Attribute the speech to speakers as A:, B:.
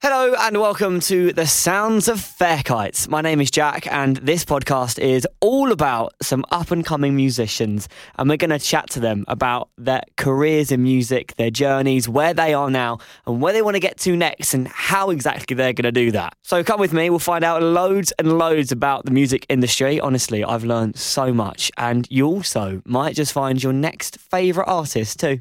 A: Hello and welcome to the Sounds of Fairkytes. My name is Jack, and this podcast is all about some up and coming musicians. And we're going to chat to them about their careers in music, their journeys, where they are now, and where they want to get to next, and how exactly they're going to do that. So come with me, we'll find out loads and loads about the music industry. Honestly, I've learned so much, and you also might just find your next favourite artist too.